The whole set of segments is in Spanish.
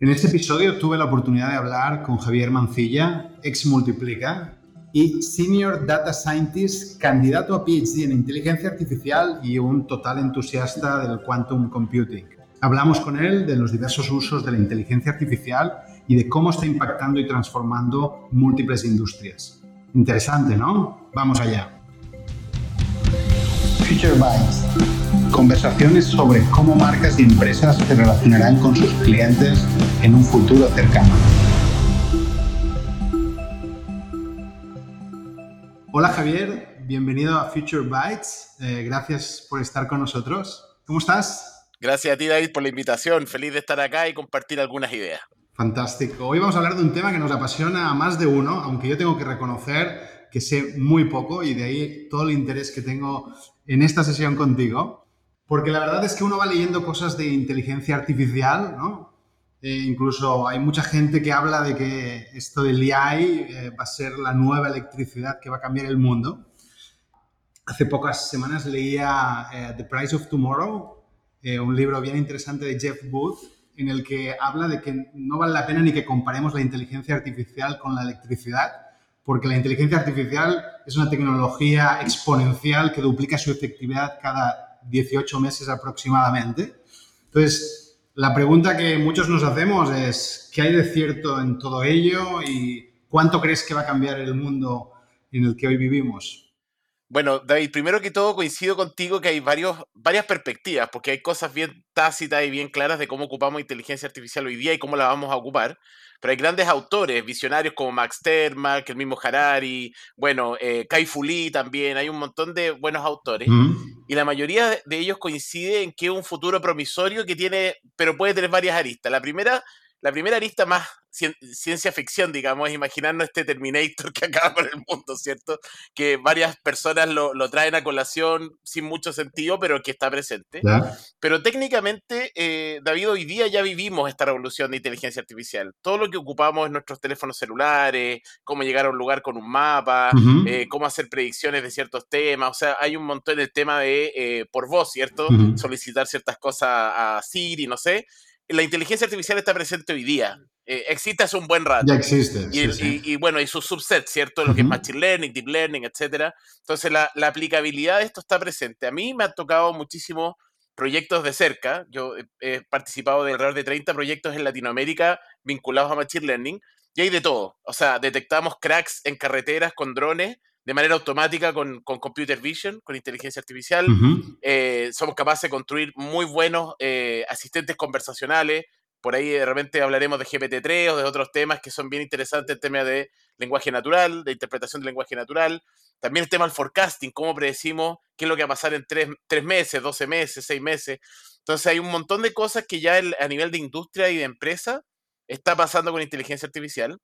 En este episodio tuve la oportunidad de hablar con Javier Mancilla, ex Multiplica y Senior Data Scientist, candidato a PhD en inteligencia artificial y un total entusiasta del quantum computing. Hablamos con él de los diversos usos de la inteligencia artificial y de cómo está impactando y transformando múltiples industrias. Interesante, ¿no? Vamos allá. Future Bytes. Conversaciones sobre cómo marcas y empresas se relacionarán con sus clientes en un futuro cercano. Hola Javier, bienvenido a Future Bytes. Eh, gracias por estar con nosotros. ¿Cómo estás? Gracias a ti David por la invitación. Feliz de estar acá y compartir algunas ideas. Fantástico. Hoy vamos a hablar de un tema que nos apasiona a más de uno, aunque yo tengo que reconocer que sé muy poco y de ahí todo el interés que tengo en esta sesión contigo. Porque la verdad es que uno va leyendo cosas de inteligencia artificial, ¿no? Eh, incluso hay mucha gente que habla de que esto del AI eh, va a ser la nueva electricidad que va a cambiar el mundo. Hace pocas semanas leía eh, The Price of Tomorrow, un libro bien interesante de Jeff Booth, en el que habla de que no vale la pena ni que comparemos la inteligencia artificial con la electricidad, porque la inteligencia artificial es una tecnología exponencial que duplica su efectividad cada 18 meses aproximadamente. Entonces, la pregunta que muchos nos hacemos es, ¿qué hay de cierto en todo ello y cuánto crees que va a cambiar el mundo en el que hoy vivimos? Bueno, David, primero que todo coincido contigo que hay varios, varias perspectivas, porque hay cosas bien tácitas y bien claras de cómo ocupamos inteligencia artificial hoy día y cómo la vamos a ocupar. Pero hay grandes autores, visionarios como Max Termark, el mismo Harari, bueno, eh, Kai Fu Lee también, hay un montón de buenos autores. Y la mayoría de ellos coincide en que es un futuro promisorio que tiene, pero puede tener varias aristas. La primera la primera arista más ciencia ficción, digamos, es imaginarnos este Terminator que acaba con el mundo, ¿cierto? Que varias personas lo, traen a colación sin mucho sentido, pero que está presente. Pero técnicamente, eh, David, hoy día ya vivimos esta revolución de inteligencia artificial. Todo lo que ocupamos en nuestros teléfonos celulares, cómo llegar a un lugar con un mapa, eh, cómo hacer predicciones de ciertos temas, o sea, hay un montón del tema de eh, por voz, ¿cierto? Solicitar ciertas cosas a Siri, no sé la inteligencia artificial está presente hoy día. Eh, existe hace un buen rato. Ya existe. Y, bueno, y sus subsets, ¿cierto? Lo que es Machine Learning, Deep Learning, etcétera. Entonces, la, aplicabilidad de esto está presente. A mí me han tocado muchísimos proyectos de cerca. Yo he, participado de alrededor de 30 proyectos en Latinoamérica vinculados a Machine Learning. Y hay de todo. O sea, detectamos cracks en carreteras con drones de manera automática con, computer vision, con inteligencia artificial. Eh, somos capaces de construir muy buenos eh, asistentes conversacionales. Por ahí de repente hablaremos de GPT-3 o de otros temas que son bien interesantes, el tema de lenguaje natural, de interpretación del lenguaje natural. También el tema del forecasting, cómo predecimos qué es lo que va a pasar en tres, meses, 12 meses, seis meses. Entonces hay un montón de cosas que ya a nivel de industria y de empresa está pasando con inteligencia artificial.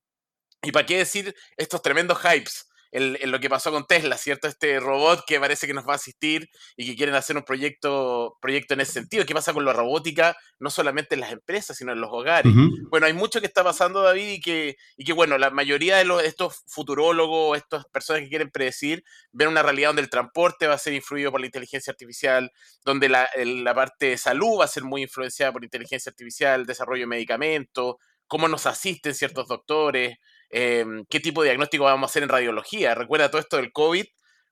¿Y para qué decir estos tremendos hypes? En, lo que pasó con Tesla, ¿cierto? Este robot que parece que nos va a asistir y que quieren hacer un proyecto, proyecto en ese sentido. ¿Qué pasa con la robótica? No solamente en las empresas, sino en los hogares. Bueno, hay mucho que está pasando, David, y que, y que bueno, la mayoría de los, estos futurólogos, estas personas que quieren predecir, ven una realidad donde el transporte va a ser influido por la inteligencia artificial, donde la, la parte de salud va a ser muy influenciada por inteligencia artificial, desarrollo de medicamentos, cómo nos asisten ciertos doctores, Em, qué tipo de diagnóstico vamos a hacer en radiología. Recuerda todo esto del COVID,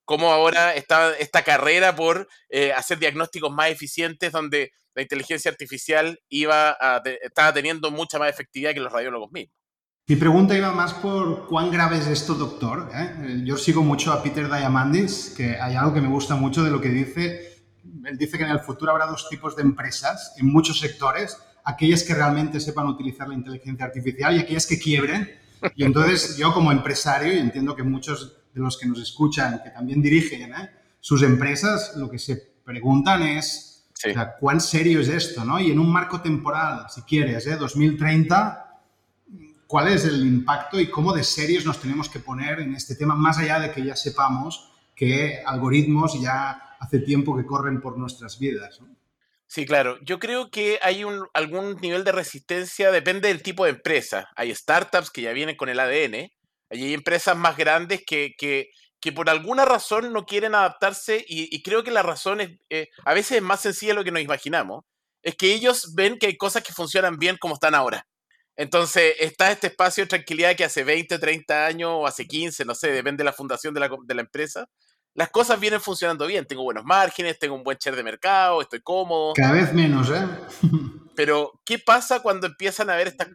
cómo ahora está esta carrera por eh, hacer diagnósticos más eficientes donde la inteligencia artificial iba estaba teniendo mucha más efectividad que los radiólogos mismos. Mi pregunta iba más por cuán grave es esto, doctor. ¿eh? Yo sigo mucho a Peter Diamandis, que hay algo que me gusta mucho de lo que dice. Él dice que en el futuro habrá dos tipos de empresas en muchos sectores, aquellas que realmente sepan utilizar la inteligencia artificial y aquellas que quiebren y entonces yo como empresario, y entiendo que muchos de los que nos escuchan, que también dirigen ¿eh? sus empresas, lo que se preguntan es, ¿cuán serio es esto? ¿no? Y en un marco temporal, si quieres, ¿eh? 2030, ¿cuál es el impacto y cómo de serios nos tenemos que poner en este tema, más allá de que ya sepamos que algoritmos ya hace tiempo que corren por nuestras vidas? Sí, claro. Yo creo que hay un, algún nivel de resistencia, depende del tipo de empresa. Hay startups que ya vienen con el ADN, hay empresas más grandes que, que, que por alguna razón no quieren adaptarse y, creo que la razón es, eh, a veces es más sencilla de lo que nos imaginamos. Es que ellos ven que hay cosas que funcionan bien como están ahora. Entonces, está este espacio de tranquilidad que hace 20, 30 años o hace 15, no sé, depende de la fundación de la, de la empresa. Las cosas vienen funcionando bien. Tengo buenos márgenes, tengo un buen share de mercado, estoy cómodo. Cada vez menos, ¿eh? Pero, ¿qué pasa cuando empiezan a ver estas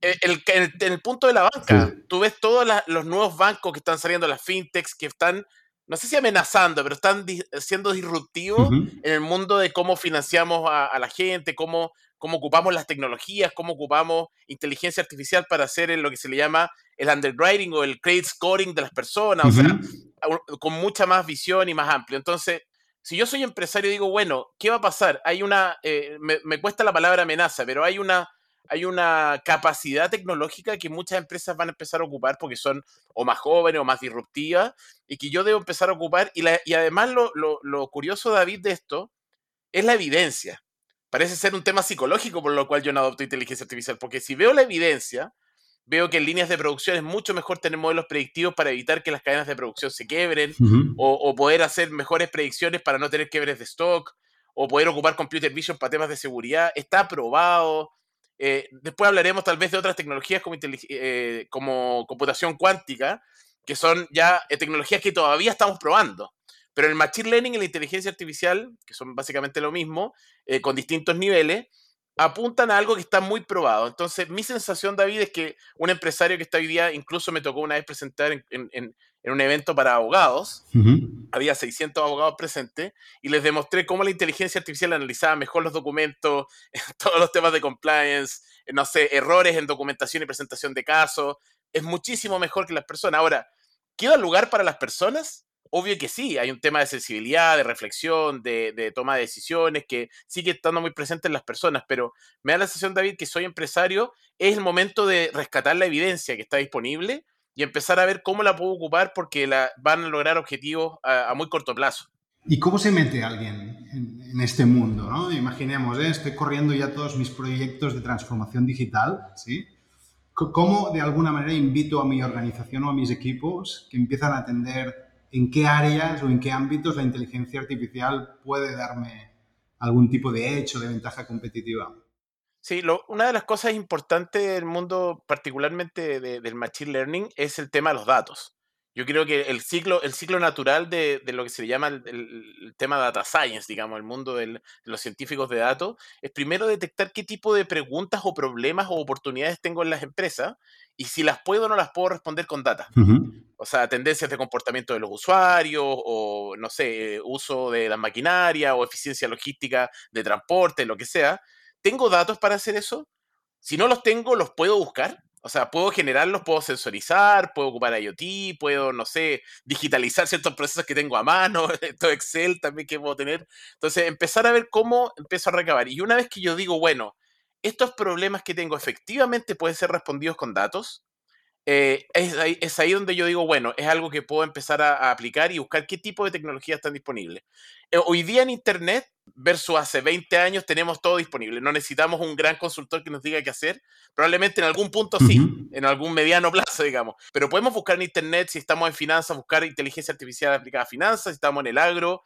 el, el, el, punto de la banca. Tú ves todos los nuevos bancos que están saliendo, las fintechs que están, no sé si amenazando, pero están siendo disruptivos en el mundo de cómo financiamos a, la gente, cómo, cómo ocupamos las tecnologías, cómo ocupamos inteligencia artificial para hacer lo que se le llama el underwriting o el credit scoring de las personas, o sea, con mucha más visión y más amplio. Entonces, si yo soy empresario, digo, bueno, ¿qué va a pasar? Hay una, eh, me cuesta la palabra amenaza, pero hay una hay una capacidad tecnológica que muchas empresas van a empezar a ocupar porque son o más jóvenes o más disruptivas y que yo debo empezar a ocupar. Y, y además lo, lo, curioso, David, de esto es la evidencia. Parece ser un tema psicológico por lo cual yo no adopto inteligencia artificial, porque si veo la evidencia, veo que en líneas de producción es mucho mejor tener modelos predictivos para evitar que las cadenas de producción se quebren o, o, poder hacer mejores predicciones para no tener quiebres de stock o poder ocupar computer vision para temas de seguridad. Está probado eh, después hablaremos tal vez de otras tecnologías como, eh, como computación cuántica, que son ya eh, tecnologías que todavía estamos probando. Pero el Machine Learning y la inteligencia artificial, que son básicamente lo mismo, con distintos niveles, apuntan a algo que está muy probado. Entonces, mi sensación, David, es que un empresario que está hoy día, incluso me tocó una vez presentar en, un evento para abogados, había 600 abogados presentes, y les demostré cómo la inteligencia artificial analizaba mejor los documentos, todos los temas de compliance, no sé, errores en documentación y presentación de casos, es muchísimo mejor que las personas. Ahora, ¿queda lugar para las personas? Obvio que sí, hay un tema de sensibilidad, de reflexión, de, toma de decisiones que sigue estando muy presente en las personas, pero me da la sensación, David, que soy empresario, es el momento de rescatar la evidencia que está disponible y empezar a ver cómo la puedo ocupar porque la, van a lograr objetivos a, muy corto plazo. ¿Y cómo se mete alguien en, este mundo? ¿no? Imaginemos, ¿eh? estoy corriendo ya todos mis proyectos de transformación digital, ¿sí? ¿Cómo de alguna manera invito a mi organización o a mis equipos que empiezan a atender en qué áreas o en qué ámbitos la inteligencia artificial puede darme algún tipo de hecho, de ventaja competitiva. Sí, una de las cosas importantes del mundo, particularmente del Machine Learning, es el tema de los datos. Yo creo que el ciclo, el ciclo natural de, lo que se llama el, tema data science, digamos, el mundo de los científicos de datos, es primero detectar qué tipo de preguntas o problemas o oportunidades tengo en las empresas y si las puedo o no las puedo responder con data. O sea, tendencias de comportamiento de los usuarios o, no sé, uso de la maquinaria o eficiencia logística de transporte, lo que sea. ¿Tengo datos para hacer eso? Si no los tengo, los puedo buscar. O sea, puedo generarlos, puedo sensorizar, puedo ocupar IoT, puedo, no sé, digitalizar ciertos procesos que tengo a mano, todo Excel también que puedo tener. Entonces, empezar a ver cómo empiezo a recabar. Y una vez que yo digo, bueno, estos problemas que tengo efectivamente pueden ser respondidos con datos, eh, es, ahí, donde yo digo, bueno, es algo que puedo empezar a, aplicar y buscar qué tipo de tecnologías están disponibles. Eh, hoy día en Internet, versus hace 20 años, tenemos todo disponible. No necesitamos un gran consultor que nos diga qué hacer. Probablemente en algún punto sí, en algún mediano plazo, digamos. Pero podemos buscar en Internet, si estamos en finanzas, buscar inteligencia artificial aplicada a finanzas, si estamos en el agro,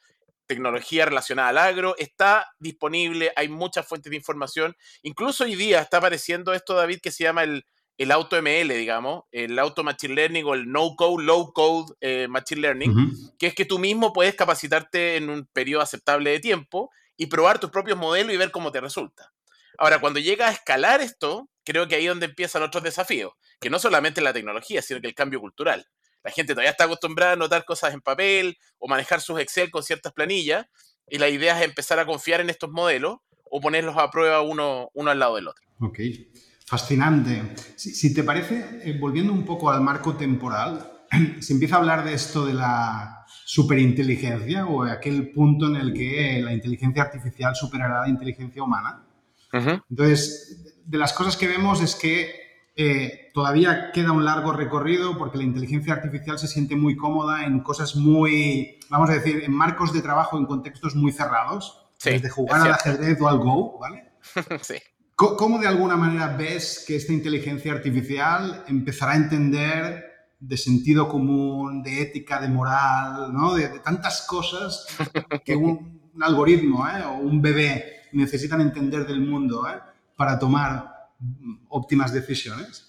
tecnología relacionada al agro, está disponible, hay muchas fuentes de información. Incluso hoy día está apareciendo esto, David, que se llama el el auto ML, digamos, el auto machine learning o el no code, low code eh, machine learning, que es que tú mismo puedes capacitarte en un periodo aceptable de tiempo y probar tus propios modelos y ver cómo te resulta. Ahora, cuando llega a escalar esto, creo que ahí es donde empiezan otros desafíos, que no solamente la tecnología, sino que el cambio cultural. La gente todavía está acostumbrada a anotar cosas en papel o manejar sus Excel con ciertas planillas, y la idea es empezar a confiar en estos modelos o ponerlos a prueba uno, uno al lado del otro. Ok. Fascinante. Si, te parece, eh, volviendo un poco al marco temporal, se empieza a hablar de esto de la superinteligencia o aquel punto en el que la inteligencia artificial superará la inteligencia humana. Entonces, de las cosas que vemos es que eh, todavía queda un largo recorrido porque la inteligencia artificial se siente muy cómoda en cosas muy, vamos a decir, en marcos de trabajo, en contextos muy cerrados, desde jugar al ajedrez o al Go, ¿vale? sí. ¿Cómo de alguna manera ves que esta inteligencia artificial empezará a entender de sentido común, de ética, de moral, ¿no? de, tantas cosas que un, algoritmo ¿eh? o un bebé necesitan entender del mundo ¿eh? para tomar óptimas decisiones?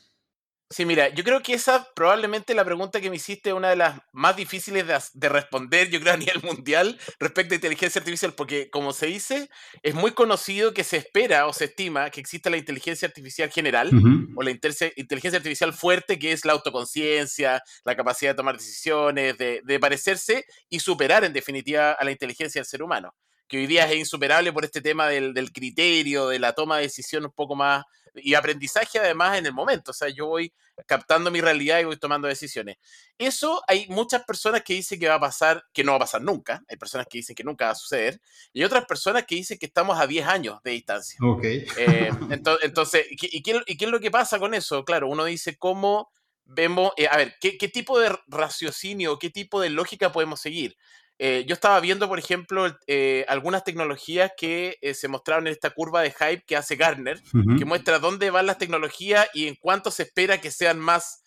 Sí, mira, yo creo que esa probablemente la pregunta que me hiciste es una de las más difíciles de, responder, yo creo, a nivel mundial respecto a inteligencia artificial, porque como se dice, es muy conocido que se espera o se estima que existe la inteligencia artificial general o la inteligencia artificial fuerte, que es la autoconciencia, la capacidad de tomar decisiones, de, parecerse y superar en definitiva a la inteligencia del ser humano que hoy día es insuperable por este tema del, del, criterio, de la toma de decisión un poco más y aprendizaje además en el momento. O sea, yo voy captando mi realidad y voy tomando decisiones. Eso hay muchas personas que dicen que va a pasar, que no va a pasar nunca. Hay personas que dicen que nunca va a suceder. Y otras personas que dicen que estamos a 10 años de distancia. Ok. Eh, entonces, ¿y qué, ¿y qué, es lo que pasa con eso? Claro, uno dice cómo vemos, eh, a ver, ¿qué, ¿qué, tipo de raciocinio, qué tipo de lógica podemos seguir? Eh, yo estaba viendo, por ejemplo, eh, algunas tecnologías que eh, se mostraron en esta curva de hype que hace Gartner, que muestra dónde van las tecnologías y en cuánto se espera que sean más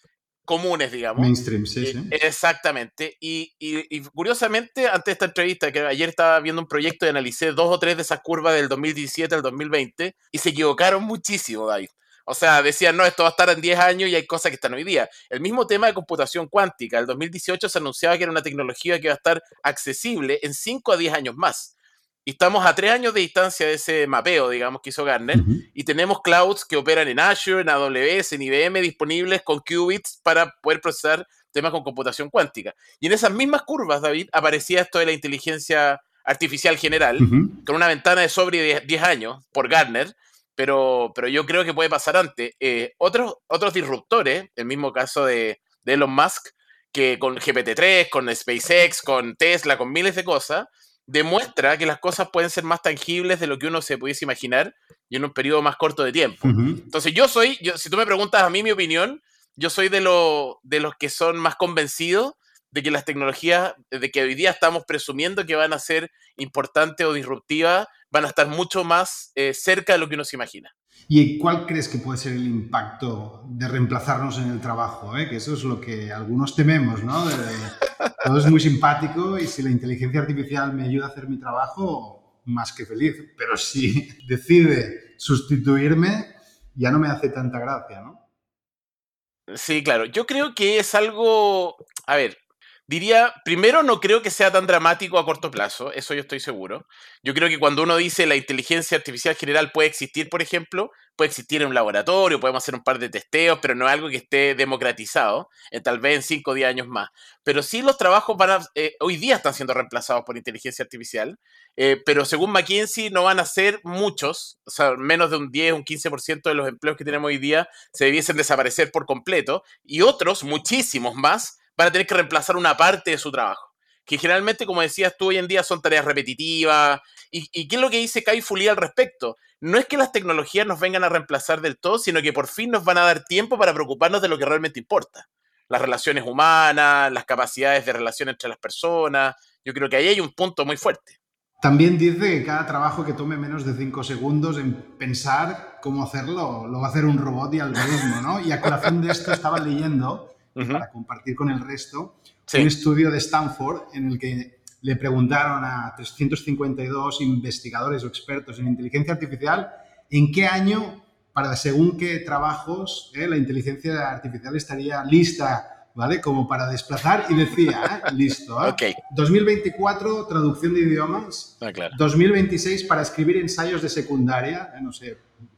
comunes, digamos. Mainstream, sí, sí. Exactamente. Y, y, curiosamente, antes de esta entrevista, que ayer estaba viendo un proyecto y analicé dos o tres de esas curvas del 2017 al 2020, y se equivocaron muchísimo, David. O sea, decían, no, esto va a estar en 10 años y hay cosas que están hoy día. El mismo tema de computación cuántica, el 2018 se anunciaba que era una tecnología que iba a estar accesible en 5 a 10 años más. Y estamos a 3 años de distancia de ese mapeo, digamos, que hizo Gartner. Y tenemos clouds que operan en Azure, en AWS, en IBM, disponibles con qubits para poder procesar temas con computación cuántica. Y en esas mismas curvas, David, aparecía esto de la inteligencia artificial general, con una ventana de sobre 10 años por Gartner, pero, pero yo creo que puede pasar antes. Eh, otros, otros disruptores, el mismo caso de, Elon Musk, que con GPT-3, con SpaceX, con Tesla, con miles de cosas, demuestra que las cosas pueden ser más tangibles de lo que uno se pudiese imaginar y en un periodo más corto de tiempo. Entonces yo soy, yo, si tú me preguntas a mí mi opinión, yo soy de, lo, de los que son más convencidos de que las tecnologías de que hoy día estamos presumiendo que van a ser importantes o disruptivas van a estar mucho más eh, cerca de lo que uno se imagina. ¿Y cuál crees que puede ser el impacto de reemplazarnos en el trabajo? Eh? Que eso es lo que algunos tememos, ¿no? todo es muy simpático y si la inteligencia artificial me ayuda a hacer mi trabajo, más que feliz. Pero si decide sustituirme, ya no me hace tanta gracia, ¿no? Sí, claro. Yo creo que es algo, a ver, Diría, primero, no creo que sea tan dramático a corto plazo, eso yo estoy seguro. Yo creo que cuando uno dice la inteligencia artificial general puede existir, por ejemplo, puede existir en un laboratorio, podemos hacer un par de testeos, pero no es algo que esté democratizado, eh, tal vez en 5 o 10 años más. Pero sí los trabajos van a, eh, hoy día están siendo reemplazados por inteligencia artificial, eh, pero según McKinsey no van a ser muchos, o sea, menos de un 10, un 15% de los empleos que tenemos hoy día se debiesen desaparecer por completo, y otros, muchísimos más, van a tener que reemplazar una parte de su trabajo. Que generalmente, como decías tú, hoy en día son tareas repetitivas. ¿Y, qué es lo que dice Kai Fully al respecto? No es que las tecnologías nos vengan a reemplazar del todo, sino que por fin nos van a dar tiempo para preocuparnos de lo que realmente importa. Las relaciones humanas, las capacidades de relación entre las personas. Yo creo que ahí hay un punto muy fuerte. También dice que cada trabajo que tome menos de cinco segundos en pensar cómo hacerlo, lo va a hacer un robot y algoritmo, ¿no? Y a colación de esto estaba leyendo para compartir con el resto, un estudio de Stanford en el que le preguntaron a 352 investigadores o expertos en inteligencia artificial en qué año, para según qué trabajos, eh, la inteligencia artificial estaría lista, ¿vale? Como para desplazar y decía, ¿eh? listo. 2024, traducción de idiomas. 2026, ah, para escribir ensayos de secundaria, eh, no sé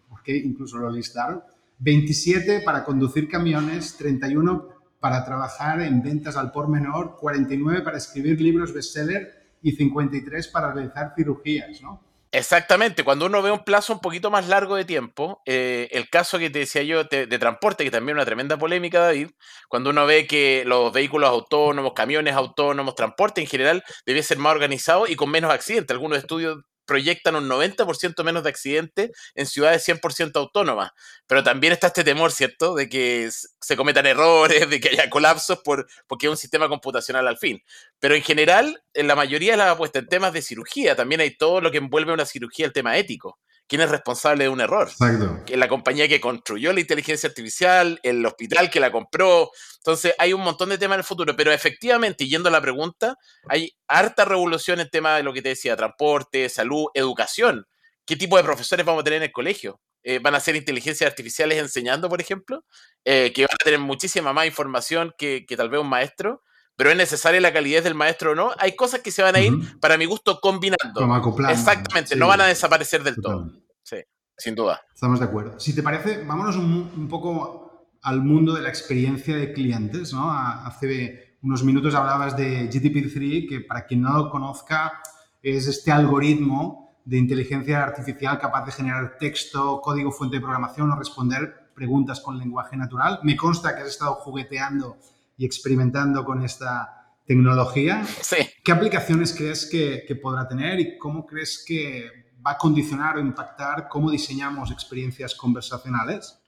por qué incluso lo listaron. 27 para conducir camiones, 31 para trabajar en ventas al por menor, 49 para escribir libros bestseller y 53 para realizar cirugías, ¿no? Exactamente, cuando uno ve un plazo un poquito más largo de tiempo, eh, el caso que te decía yo de, transporte, que también es una tremenda polémica, David, cuando uno ve que los vehículos autónomos, camiones autónomos, transporte en general, debe ser más organizado y con menos accidentes. Algunos estudios proyectan un 90% menos de accidentes en ciudades 100% autónomas. Pero también está este temor, ¿cierto?, de que se cometan errores, de que haya colapsos por, porque es un sistema computacional al fin. Pero en general, en la mayoría de las apuestas en temas de cirugía, también hay todo lo que envuelve una cirugía, el tema ético quién es responsable de un error. Exacto. La compañía que construyó la inteligencia artificial, el hospital que la compró. Entonces, hay un montón de temas en el futuro, pero efectivamente, yendo a la pregunta, hay harta revolución en tema de lo que te decía, transporte, salud, educación. ¿Qué tipo de profesores vamos a tener en el colegio? eh, van a ser inteligencias artificiales enseñando, por ejemplo, eh, que van a tener muchísima más información que, tal vez un maestro, pero es necesaria la calidad del maestro o no. Hay cosas que se van a ir, para mi gusto, combinando. Exactamente, no van a desaparecer del todo. Sí, sin duda. Estamos de acuerdo. Si te parece, vámonos un, poco al mundo de la experiencia de clientes, ¿no? Hace unos minutos hablabas de GTP3, que para quien no lo conozca, es este algoritmo de inteligencia artificial capaz de generar texto, código fuente de programación o responder preguntas con lenguaje natural. Me consta que has estado jugueteando y experimentando con esta tecnología. Sí. ¿Qué aplicaciones crees que, que podrá tener y cómo crees que va a condicionar o impactar cómo diseñamos experiencias conversacionales?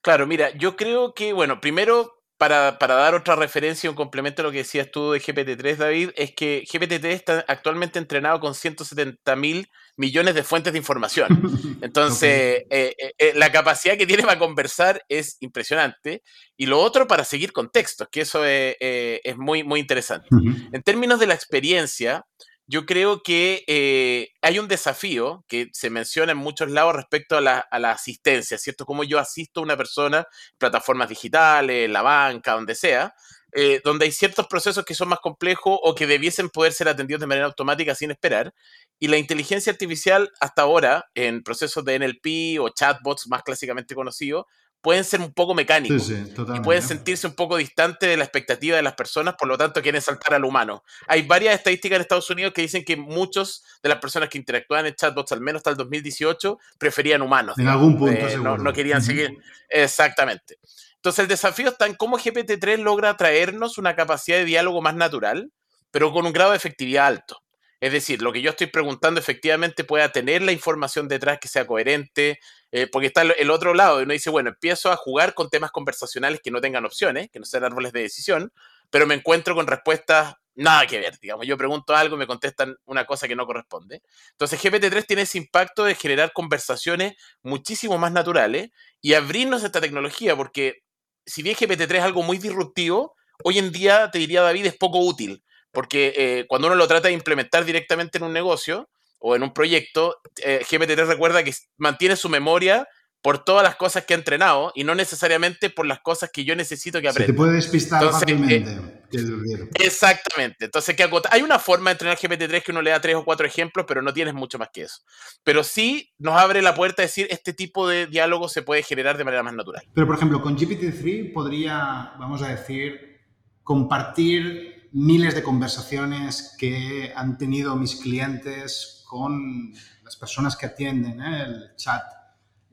Claro, mira, yo creo que, bueno, primero para, dar otra referencia, un complemento a lo que decías tú de GPT-3, David, es que GPT-3 está actualmente entrenado con 170 mil millones de fuentes de información. Entonces, eh, eh, eh, la capacidad que tiene para conversar es impresionante. Y lo otro, para seguir contextos, que eso es, muy, muy interesante. En términos de la experiencia, yo creo que eh, hay un desafío que se menciona en muchos lados respecto a la, asistencia, ¿cierto? Como yo asisto a una persona en plataformas digitales, la banca, donde sea, eh, donde hay ciertos procesos que son más complejos o que debiesen poder ser atendidos de manera automática sin esperar. Y la inteligencia artificial hasta ahora, en procesos de NLP o chatbots más clásicamente conocidos, pueden ser un poco mecánicos y pueden sentirse un poco distantes de la expectativa de las personas, por lo tanto quieren saltar al humano. Hay varias estadísticas en Estados Unidos que dicen que muchos de las personas que interactúan en chatbots, al menos hasta el 2018, preferían humanos. En algún punto, eh, no, querían seguir. Exactamente. Entonces el desafío está en cómo GPT-3 logra traernos una capacidad de diálogo más natural, pero con un grado de efectividad alto. Es decir, lo que yo estoy preguntando efectivamente pueda tener la información detrás que sea coherente, eh, porque está el otro lado, y uno dice, bueno, empiezo a jugar con temas conversacionales que no tengan opciones, que no sean árboles de decisión, pero me encuentro con respuestas nada que ver, digamos, yo pregunto algo me contestan una cosa que no corresponde. Entonces GPT-3 tiene ese impacto de generar conversaciones muchísimo más naturales y abrirnos a esta tecnología, porque si bien GPT-3 es algo muy disruptivo, hoy en día, te diría David, es poco útil porque eh, cuando uno lo trata de implementar directamente en un negocio o en un proyecto, eh, GPT-3 recuerda que mantiene su memoria por todas las cosas que ha entrenado y no necesariamente por las cosas que yo necesito que aprenda. Se te puede despistar fácilmente. Eh, exactamente. Entonces, ¿qué hay una forma de entrenar GPT-3 que uno le da tres o cuatro ejemplos, pero no tienes mucho más que eso. Pero sí nos abre la puerta a decir, este tipo de diálogo se puede generar de manera más natural. Pero, por ejemplo, con GPT-3 podría, vamos a decir, compartir miles de conversaciones que han tenido mis clientes con las personas que atienden ¿eh? el chat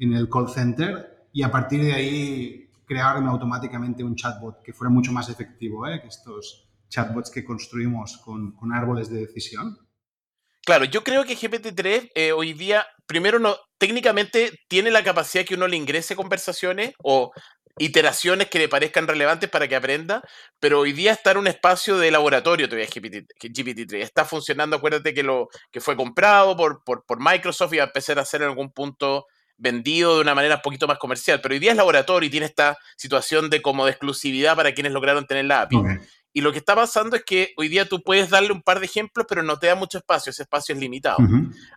en el call center y a partir de ahí crearme automáticamente un chatbot que fuera mucho más efectivo ¿eh? que estos chatbots que construimos con, árboles de decisión. Claro, yo creo que GPT-3 eh, hoy día, primero, no, técnicamente tiene la capacidad que uno le ingrese conversaciones o iteraciones que le parezcan relevantes para que aprenda, pero hoy día está en un espacio de laboratorio todavía GPT, 3 Está funcionando, acuérdate que, lo, que fue comprado por, por, Microsoft y va a empezar a ser en algún punto vendido de una manera un poquito más comercial, pero hoy día es laboratorio y tiene esta situación de como de exclusividad para quienes lograron tener la API. Y lo que está pasando es que hoy día tú puedes darle un par de ejemplos, pero no te da mucho espacio, ese espacio es limitado.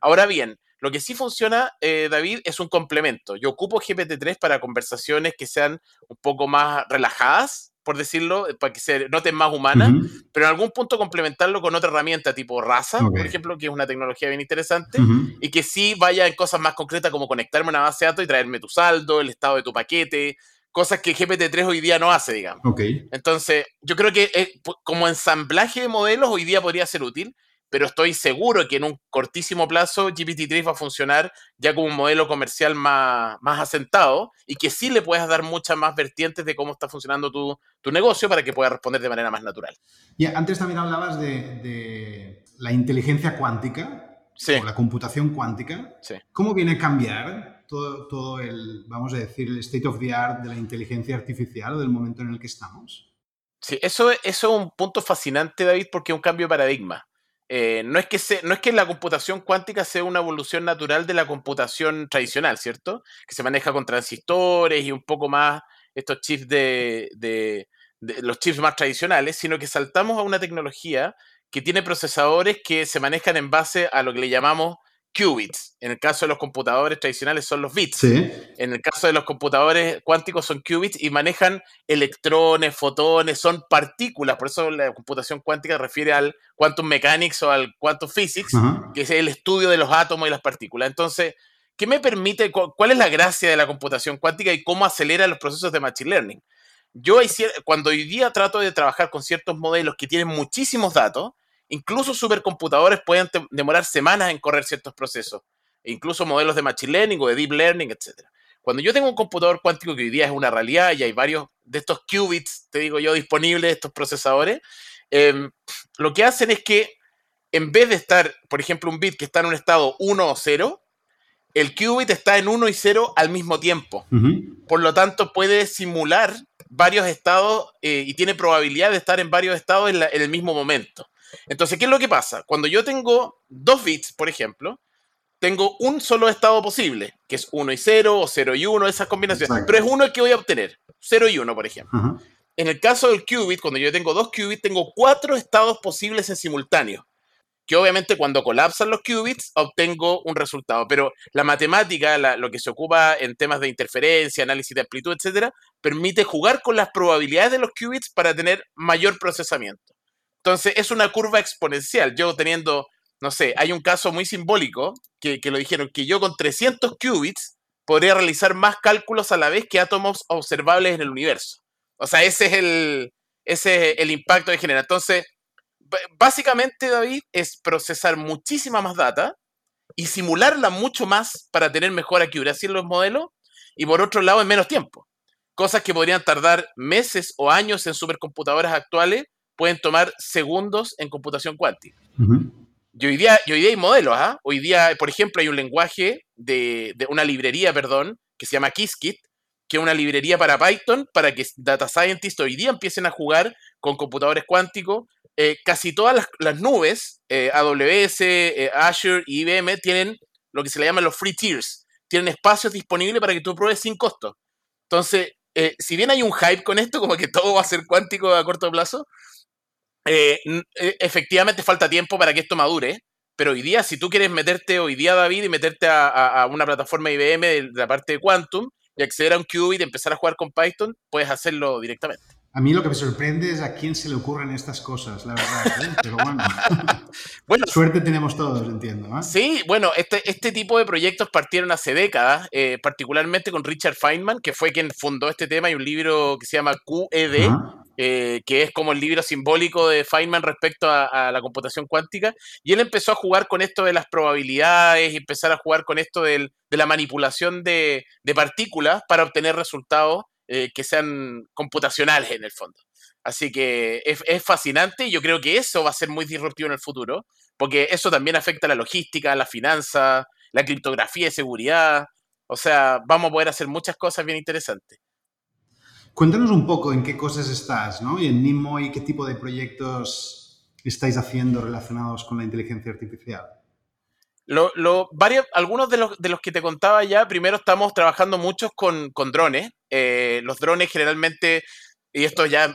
Ahora bien, lo que sí funciona, eh, David, es un complemento. Yo ocupo GPT-3 para conversaciones que sean un poco más relajadas, por decirlo, para que se noten más humanas, pero en algún punto complementarlo con otra herramienta tipo raza, por ejemplo, que es una tecnología bien interesante, y que sí vaya en cosas más concretas como conectarme a una base de datos y traerme tu saldo, el estado de tu paquete, cosas que GPT-3 hoy día no hace, digamos. Entonces, yo creo que eh, como ensamblaje de modelos hoy día podría ser útil, pero estoy seguro que en un cortísimo plazo GPT-3 va a funcionar ya como un modelo comercial más, más asentado y que sí le puedas dar muchas más vertientes de cómo está funcionando tu, tu negocio para que pueda responder de manera más natural. Y antes también hablabas de, de la inteligencia cuántica o la computación cuántica. Sí. ¿Cómo viene a cambiar todo, todo el, vamos a decir, el state of the art de la inteligencia artificial o del momento en el que estamos? Sí, eso, eso es un punto fascinante, David, porque es un cambio de paradigma. Eh, no, es que no es que la computación cuántica sea una evolución natural de la computación tradicional, ¿cierto? Que se maneja con transistores y un poco más estos chips de, los chips más tradicionales, sino que saltamos a una tecnología que tiene procesadores que se manejan en base a lo que le llamamos qubits. En el caso de los computadores tradicionales son los bits. En el caso de los computadores cuánticos son qubits y manejan electrones, fotones, son partículas. Por eso la computación cuántica refiere al quantum mechanics o al quantum physics, que es el estudio de los átomos y las partículas. Entonces, ¿qué me permite, cuál es la gracia de la computación cuántica y cómo acelera los procesos de machine learning? Yo cuando hoy día trato de trabajar con ciertos modelos que tienen muchísimos datos, incluso supercomputadores pueden demorar semanas en correr ciertos procesos, e incluso modelos de machine learning o de deep learning, etc. Cuando yo tengo un computador cuántico que hoy día es una realidad y hay varios de estos qubits, te digo yo, disponibles, estos procesadores, em, lo que hacen es que en vez de estar, por ejemplo, un bit que está en un estado 1 o 0, el qubit está en 1 y 0 al mismo tiempo. Por lo tanto, puede simular varios estados eh, y tiene probabilidad de estar en varios estados en, el mismo momento. Entonces, ¿qué es lo que pasa? Cuando yo tengo dos bits, por ejemplo, tengo un solo estado posible, que es 1 y 0 o 0 y 1, esas combinaciones. Pero es uno el que voy a obtener, 0 y 1, por ejemplo. En el caso del qubit, cuando yo tengo dos qubits, tengo cuatro estados posibles en simultáneo que obviamente cuando colapsan los qubits obtengo un resultado, pero la matemática, lo que se ocupa en temas de interferencia, análisis de amplitud, etcétera, permite jugar con las probabilidades de los qubits para tener mayor procesamiento. Entonces, es una curva exponencial. Yo teniendo, no sé, hay un caso muy simbólico que, lo dijeron, que yo con 300 qubits podría realizar más cálculos a la vez que átomos observables en el universo. O sea, ese es el, ese es el impacto que genera. Entonces, básicamente, David, es procesar muchísima más data y simularla mucho más para tener mejor accuracy en los modelos y por otro lado en menos tiempo. Cosas que podrían tardar meses o años en supercomputadoras actuales pueden tomar segundos en computación cuántica. y, hoy día, hoy día hay modelos, ¿ah? Hoy día, por ejemplo, hay un lenguaje de, de, una librería, perdón, que se llama Qiskit, que es una librería para Python para que data scientists hoy día empiecen a jugar con computadores cuánticos eh, casi todas las, nubes, eh, AWS, eh, Azure y IBM, tienen lo que se le llama los free tiers. Tienen espacios disponibles para que tú pruebes sin costo. Entonces, si bien hay un hype con esto, como que todo va a ser cuántico a corto plazo, efectivamente falta tiempo para que esto madure. Pero hoy día, si tú quieres meterte hoy día, David, y meterte a, una plataforma IBM de, la parte de Quantum y acceder a un qubit y empezar a jugar con Python, puedes hacerlo directamente. A mí lo que me sorprende es a quién se le ocurren estas cosas, la verdad. ¿eh? Pero bueno, suerte tenemos todos, entiendo. ¿eh? Sí, bueno, este, este tipo de proyectos partieron hace décadas, eh, particularmente con Richard Feynman, que fue quien fundó este tema. y un libro que se llama QED, que es como el libro simbólico de Feynman respecto a, la computación cuántica. Y él empezó a jugar con esto de las probabilidades y empezar a jugar con esto de la manipulación de, de partículas para obtener resultados eh, que sean computacionales en el fondo. Así que es, fascinante y yo creo que eso va a ser muy disruptivo en el futuro, porque eso también afecta a la logística, la finanza, la criptografía y seguridad. O sea, vamos a poder hacer muchas cosas bien interesantes. Cuéntanos un poco en qué cosas estás, ¿no? Y en NIMO y qué tipo de proyectos estáis haciendo relacionados con la inteligencia artificial. Lo, varios, algunos de los, de los que te contaba ya, primero estamos trabajando muchos con, con drones. Eh, los drones generalmente, y esto ya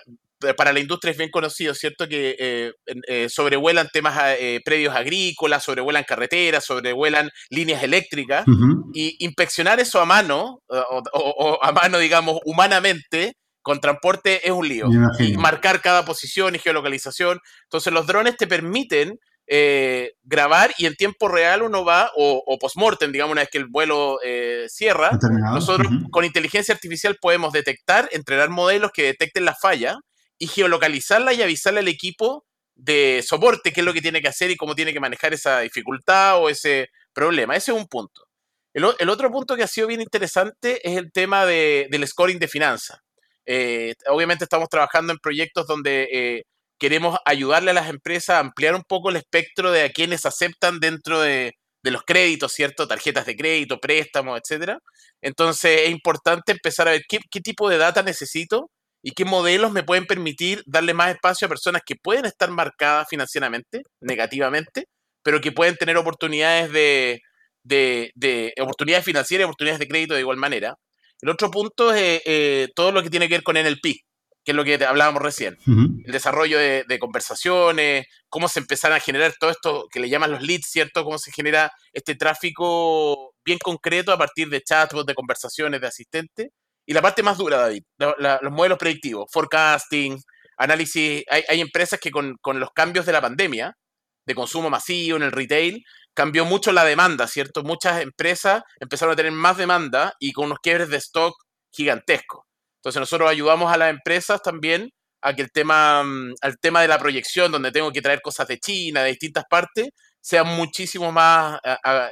para la industria es bien conocido, ¿cierto? Que eh, eh, sobrevuelan temas predios agrícolas, sobrevuelan carreteras, sobrevuelan líneas eléctricas, y inspeccionar eso a mano, o, a mano, digamos, humanamente, con transporte es un lío. Y marcar cada posición y geolocalización. Entonces los drones te permiten eh, grabar y en tiempo real uno va, o, o post-mortem, digamos, una vez que el vuelo eh, cierra, nosotros con inteligencia artificial podemos detectar, entrenar modelos que detecten la falla y geolocalizarla y avisarle al equipo de soporte qué es lo que tiene que hacer y cómo tiene que manejar esa dificultad o ese problema. Ese es un punto. El, otro punto que ha sido bien interesante es el tema del scoring de finanzas. Eh, obviamente estamos trabajando en proyectos donde queremos ayudarle a las empresas a ampliar un poco el espectro de a quienes aceptan dentro de, los créditos, ¿cierto? Tarjetas de crédito, préstamos, etcétera. Entonces es importante empezar a ver qué, tipo de data necesito y qué modelos me pueden permitir darle más espacio a personas que pueden estar marcadas financieramente, negativamente, pero que pueden tener oportunidades de, de, oportunidades financieras y oportunidades de crédito de igual manera. El otro punto es eh, todo lo que tiene que ver con NLP, que es lo que hablábamos recién. El desarrollo de, conversaciones, cómo se empezaron a generar todo esto que le llaman los leads, ¿cierto? Cómo se genera este tráfico bien concreto a partir de chatbots, de conversaciones, de asistentes. Y la parte más dura, David, los modelos predictivos, forecasting, análisis. Hay, empresas que con, con, los cambios de la pandemia, de consumo masivo en el retail, cambió mucho la demanda, ¿cierto? Muchas empresas empezaron a tener más demanda y con unos quiebres de stock gigantescos. Entonces nosotros ayudamos a las empresas también a que el tema, mm, al tema de la proyección, donde tengo que traer cosas de China, de distintas partes, sea muchísimo más,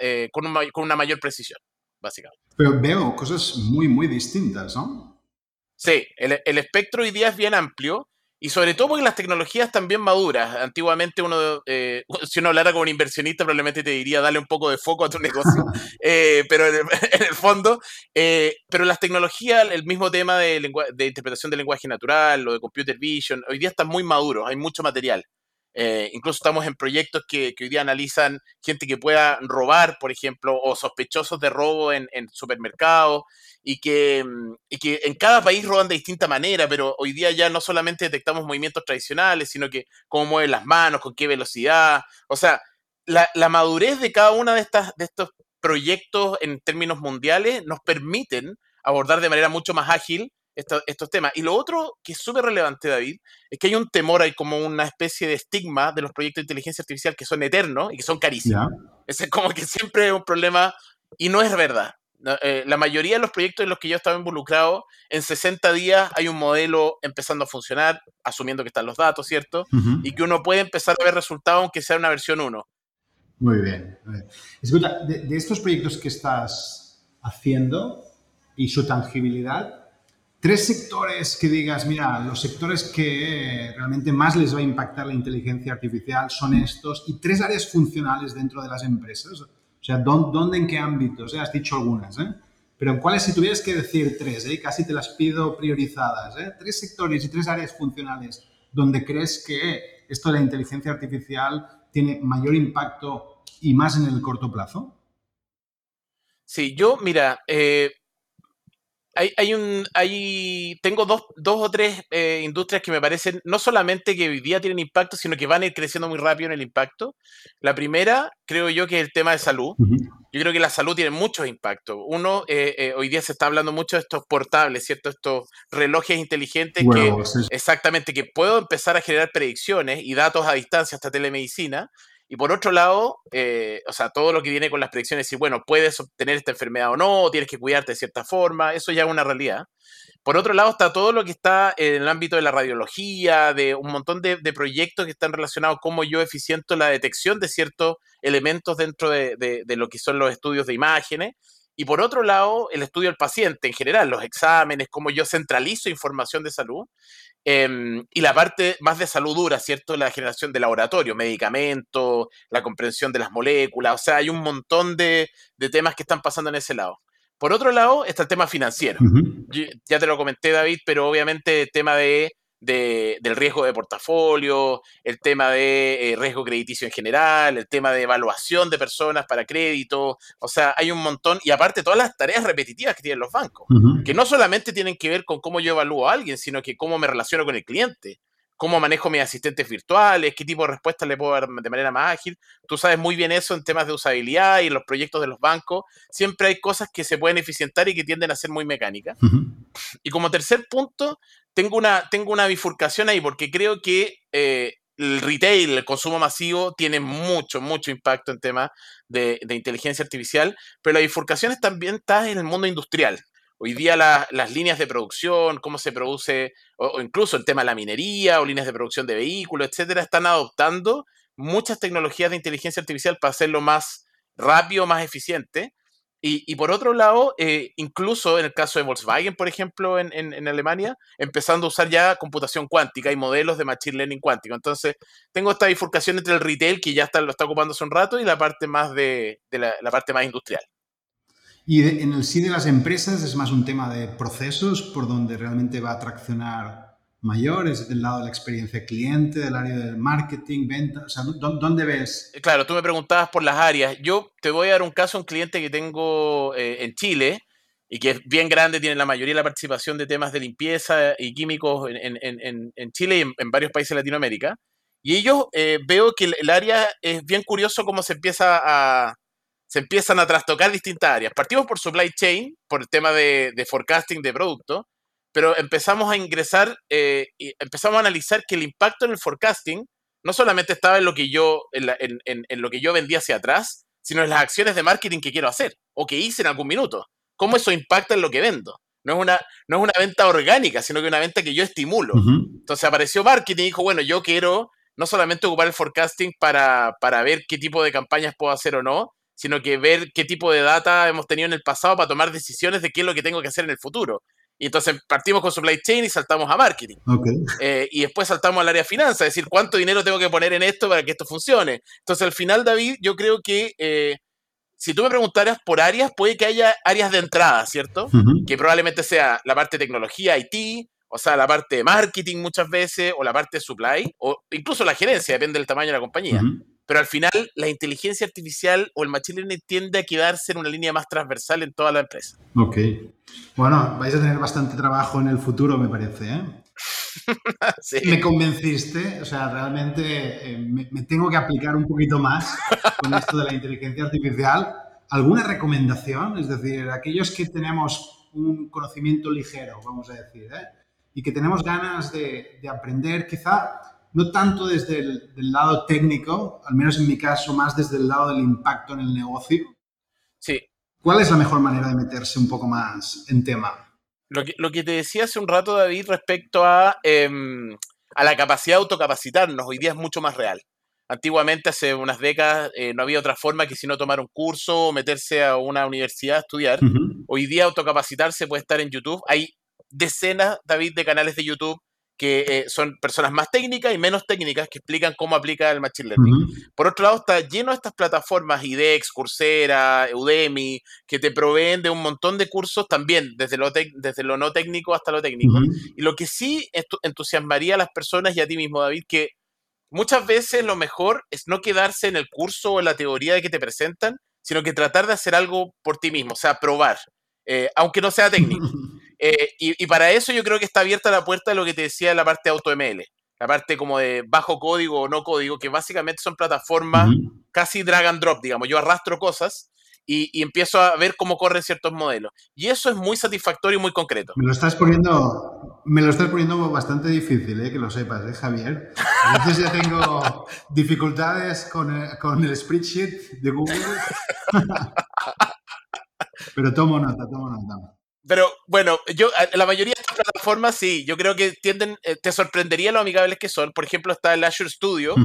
eh, con, con, una mayor precisión, básicamente. Pero veo cosas muy, muy distintas, ¿no? Sí, el, el espectro hoy día es bien amplio y sobre todo porque las tecnologías bien maduras. Antiguamente uno, eh, si uno hablara con un inversionista, probablemente te diría darle un poco de foco a tu negocio. Eh, pero en el, fondo, eh, pero las tecnologías, el mismo tema de, de interpretación del lenguaje natural o de computer vision, hoy día están muy maduros, hay mucho material. Eh, incluso estamos en proyectos que, hoy día analizan gente que pueda robar, por ejemplo, o sospechosos de robo en, supermercados, y que, mm, y que en cada país roban de distinta manera, pero hoy día ya no solamente detectamos movimientos tradicionales, sino que cómo mueven las manos, con qué velocidad. O sea, la, la madurez de cada uno de, de estos proyectos en términos mundiales nos permiten abordar de manera mucho más ágil estos temas. Y lo otro que es súper relevante, David, es que hay un temor, hay como una especie de estigma de los proyectos de inteligencia artificial que son eternos y que son carísimos. Ese es como que siempre es un problema y no es verdad. Eh, la mayoría de los proyectos en los que yo estaba involucrado, en 60 días hay un modelo empezando a funcionar, asumiendo que están los datos, ¿cierto? Y que uno puede empezar a ver resultados aunque sea una versión 1. Muy bien. Escucha, de estos proyectos que estás haciendo y su tangibilidad, tres sectores que digas, mira, los sectores que realmente más les va a impactar la inteligencia artificial son estos y tres áreas funcionales dentro de las empresas. O sea, ¿dónde, en qué ámbitos? Has dicho algunas, ¿eh? Pero en cuáles, si tuvieras que decir tres, ¿eh? casi te las pido priorizadas, ¿eh? tres sectores y tres áreas funcionales donde crees que esto de la inteligencia artificial tiene mayor impacto y más en el corto plazo. Sí, yo, mira, eh, hay, un, hay, tengo dos, o tres eh, industrias que me parecen no solamente que hoy día tienen impacto, sino que van a ir creciendo muy rápido en el impacto. La primera, creo yo, que es el tema de salud. Yo creo que la salud tiene muchos impactos. Uno, eh, eh, hoy día se está hablando mucho de estos portables, ¿cierto? Estos relojes inteligentes que exactamente que puedo empezar a generar predicciones y datos a distancia hasta telemedicina y por otro lado, eh, o sea, todo lo que viene con las predicciones, si, bueno, puedes obtener esta enfermedad o no, tienes que cuidarte de cierta forma, eso ya es una realidad. Por otro lado, está todo lo que está en el ámbito de la radiología, de un montón de, proyectos que están relacionados con cómo yo eficiento la detección de ciertos elementos dentro de, de lo que son los estudios de imágenes. Y por otro lado, el estudio del paciente en general, los exámenes, cómo yo centralizo información de salud. Em, y la parte más de salud dura, ¿cierto? La generación de laboratorio, medicamentos, la comprensión de las moléculas, o sea, hay un montón de, de temas que están pasando en ese lado. Por otro lado, está el tema financiero. ya te lo comenté, David, pero obviamente el tema de del riesgo de portafolio, el tema de eh, riesgo crediticio en general, el tema de evaluación de personas para crédito, o sea, hay un montón, y aparte todas las tareas repetitivas que tienen los bancos, que no solamente tienen que ver con cómo yo evalúo a alguien, sino que cómo me relaciono con el cliente, cómo manejo mis asistentes virtuales, qué tipo de respuestas le puedo dar de manera más ágil. Tú sabes muy bien eso en temas de usabilidad y en los proyectos de los bancos. Siempre hay cosas que se pueden eficientar y que tienden a ser muy mecánicas. Y como tercer punto, tengo una, tengo una bifurcación ahí porque creo que eh, el retail, el consumo masivo, tiene mucho, mucho impacto en temas de, inteligencia artificial, pero la bifurcación también está en el mundo industrial. Hoy día las líneas de producción, cómo se produce, o, incluso el tema de la minería o líneas de producción de vehículos, etcétera, están adoptando muchas tecnologías de inteligencia artificial para hacerlo más rápido, más eficiente. Y, por otro lado, eh, incluso en el caso de Volkswagen, por ejemplo, en, Alemania, empezando a usar ya computación cuántica y modelos de Machine Learning cuántico. Entonces, tengo esta bifurcación entre el retail, que ya está, lo está ocupando hace un rato, y la parte más de, la, parte más industrial. Y en el sí de las empresas es más un tema de procesos por donde realmente va a traccionar mayores, del lado de la experiencia cliente, del área del marketing, venta? O sea, ¿dónde ves? Eh, claro, tú me preguntabas por las áreas. Yo te voy a dar un caso, un cliente que tengo eh, en Chile, y que es bien grande, tiene la mayoría de la participación de temas de limpieza y químicos en, en, Chile y en, varios países de Latinoamérica. Y ellos eh, veo que el, área es bien curioso cómo se empieza a se empiezan a trastocar distintas áreas. Partimos por supply chain, por el tema de, de forecasting de producto, pero empezamos a ingresar eh, y empezamos a analizar que el impacto en el forecasting no solamente estaba en lo que yo en, en lo que yo vendía hacia atrás, sino en las acciones de marketing que quiero hacer o que hice en algún minuto cómo eso impacta en lo que vendo. No es una, no es una venta orgánica, sino que una venta que yo estimulo. Entonces apareció marketing y dijo, bueno, yo quiero no solamente ocupar el forecasting para, para ver qué tipo de campañas puedo hacer o no, sino que ver qué tipo de data hemos tenido en el pasado para tomar decisiones de qué es lo que tengo que hacer en el futuro. Y entonces partimos con supply chain y saltamos a marketing. Eh, y después saltamos al área de finanzas, es decir, cuánto dinero tengo que poner en esto para que esto funcione. Entonces al final, David, yo creo que eh, si tú me preguntaras por áreas, puede que haya áreas de entrada, ¿cierto? Que probablemente sea la parte de tecnología, IT, o sea, la parte de marketing muchas veces, o la parte de supply, o incluso la gerencia, depende del tamaño de la compañía. Pero al final, la inteligencia artificial o el machine learning tiende a quedarse en una línea más transversal en toda la empresa. Ok. Bueno, vais a tener bastante trabajo en el futuro, me parece, ¿eh? Me convenciste, o sea, realmente eh, me, tengo que aplicar un poquito más con esto de la inteligencia artificial. ¿Alguna recomendación? Es decir, aquellos que tenemos un conocimiento ligero, vamos a decir, ¿eh? y que tenemos ganas de, aprender, quizá no tanto desde el lado técnico, al menos en mi caso, más desde el lado del impacto en el negocio. Sí. ¿Cuál es la mejor manera de meterse un poco más en tema? Lo que, te decía hace un rato, David, respecto a, em, a la capacidad de autocapacitarnos, hoy día es mucho más real. Antiguamente, hace unas décadas, eh, no había otra forma que sino tomar un curso o meterse a una universidad a estudiar. Hoy día autocapacitarse puede estar en YouTube. Hay decenas, David, de canales de YouTube que eh, son personas más técnicas y menos técnicas que explican cómo aplica el Machine Learning. Por otro lado, está lleno de estas plataformas, IDEX, Coursera, Udemy, que te proveen de un montón de cursos también, desde lo, desde lo no técnico hasta lo técnico. Y lo que sí entusiasmaría a las personas y a ti mismo, David, que muchas veces lo mejor es no quedarse en el curso o en la teoría de que te presentan, sino que tratar de hacer algo por ti mismo, o sea, probar, eh, aunque no sea técnico. Eh, y, para eso yo creo que está abierta la puerta de lo que te decía de la parte de AutoML, la parte como de bajo código o no código, que básicamente son plataformas casi drag and drop, digamos. Yo arrastro cosas y, empiezo a ver cómo corren ciertos modelos. Y eso es muy satisfactorio y muy concreto. Me lo estás poniendo, me lo estás poniendo bastante difícil, ¿eh? que lo sepas, ¿eh, Javier. A veces ya tengo dificultades con el, con el spreadsheet de Google. Pero tomo nota, tomo nota. Pero bueno, yo la mayoría de estas plataformas sí, yo creo que tienden, eh, te sorprendería lo amigables que son. Por ejemplo, está el Azure Studio,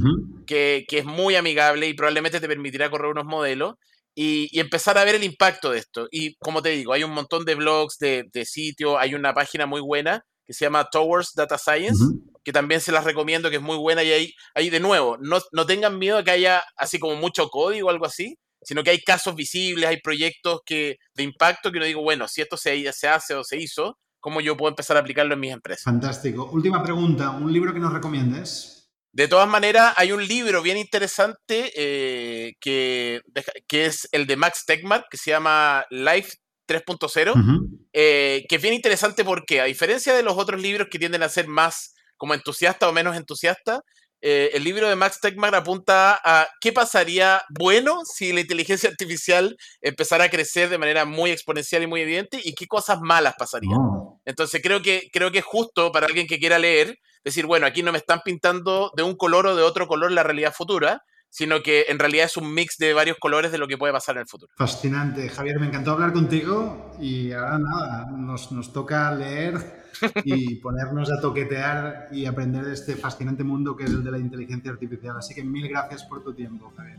que, que, es muy amigable y probablemente te permitirá correr unos modelos y, y, empezar a ver el impacto de esto. Y como te digo, hay un montón de blogs, de, de sitios, hay una página muy buena que se llama Towards Data Science, que también se las recomiendo, que es muy buena y ahí, ahí de nuevo, no, no tengan miedo de que haya así como mucho código o algo así, sino que hay casos visibles, hay proyectos que, de impacto que uno digo, bueno, si esto se, se hace o se hizo, ¿cómo yo puedo empezar a aplicarlo en mis empresas? Fantástico. Última pregunta, ¿un libro que nos recomiendes? De todas maneras, hay un libro bien interesante eh, que, que es el de Max Tegmark, que se llama Life 3.0, eh, que es bien interesante porque, a diferencia de los otros libros que tienden a ser más como entusiasta o menos entusiasta, eh, el libro de Max Tegmark apunta a qué pasaría bueno si la inteligencia artificial empezara a crecer de manera muy exponencial y muy evidente y qué cosas malas pasarían. Entonces creo que, creo que es justo para alguien que quiera leer decir, bueno, aquí no me están pintando de un color o de otro color la realidad futura, sino que en realidad es un mix de varios colores de lo que puede pasar en el futuro. Fascinante. Javier, me encantó hablar contigo y ahora nada, nos, nos toca leer y ponernos a toquetear y aprender de este fascinante mundo que es el de la inteligencia artificial. Así que mil gracias por tu tiempo, Javier.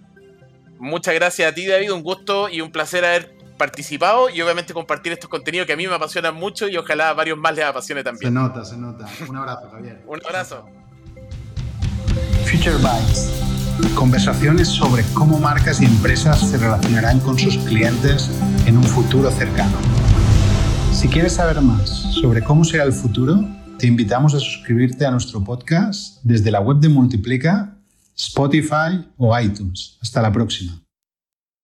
Muchas gracias a ti, David. Un gusto y un placer haber participado y obviamente compartir estos contenidos que a mí me apasionan mucho y ojalá a varios más les apasione también. Se nota, se nota. Un abrazo, Javier. un abrazo. Future Bytes. Conversaciones sobre cómo marcas y empresas se relacionarán con sus clientes en un futuro cercano. Si quieres saber más sobre cómo será el futuro, te invitamos a suscribirte a nuestro podcast desde la web de Multiplica, Spotify o iTunes. Hasta la próxima.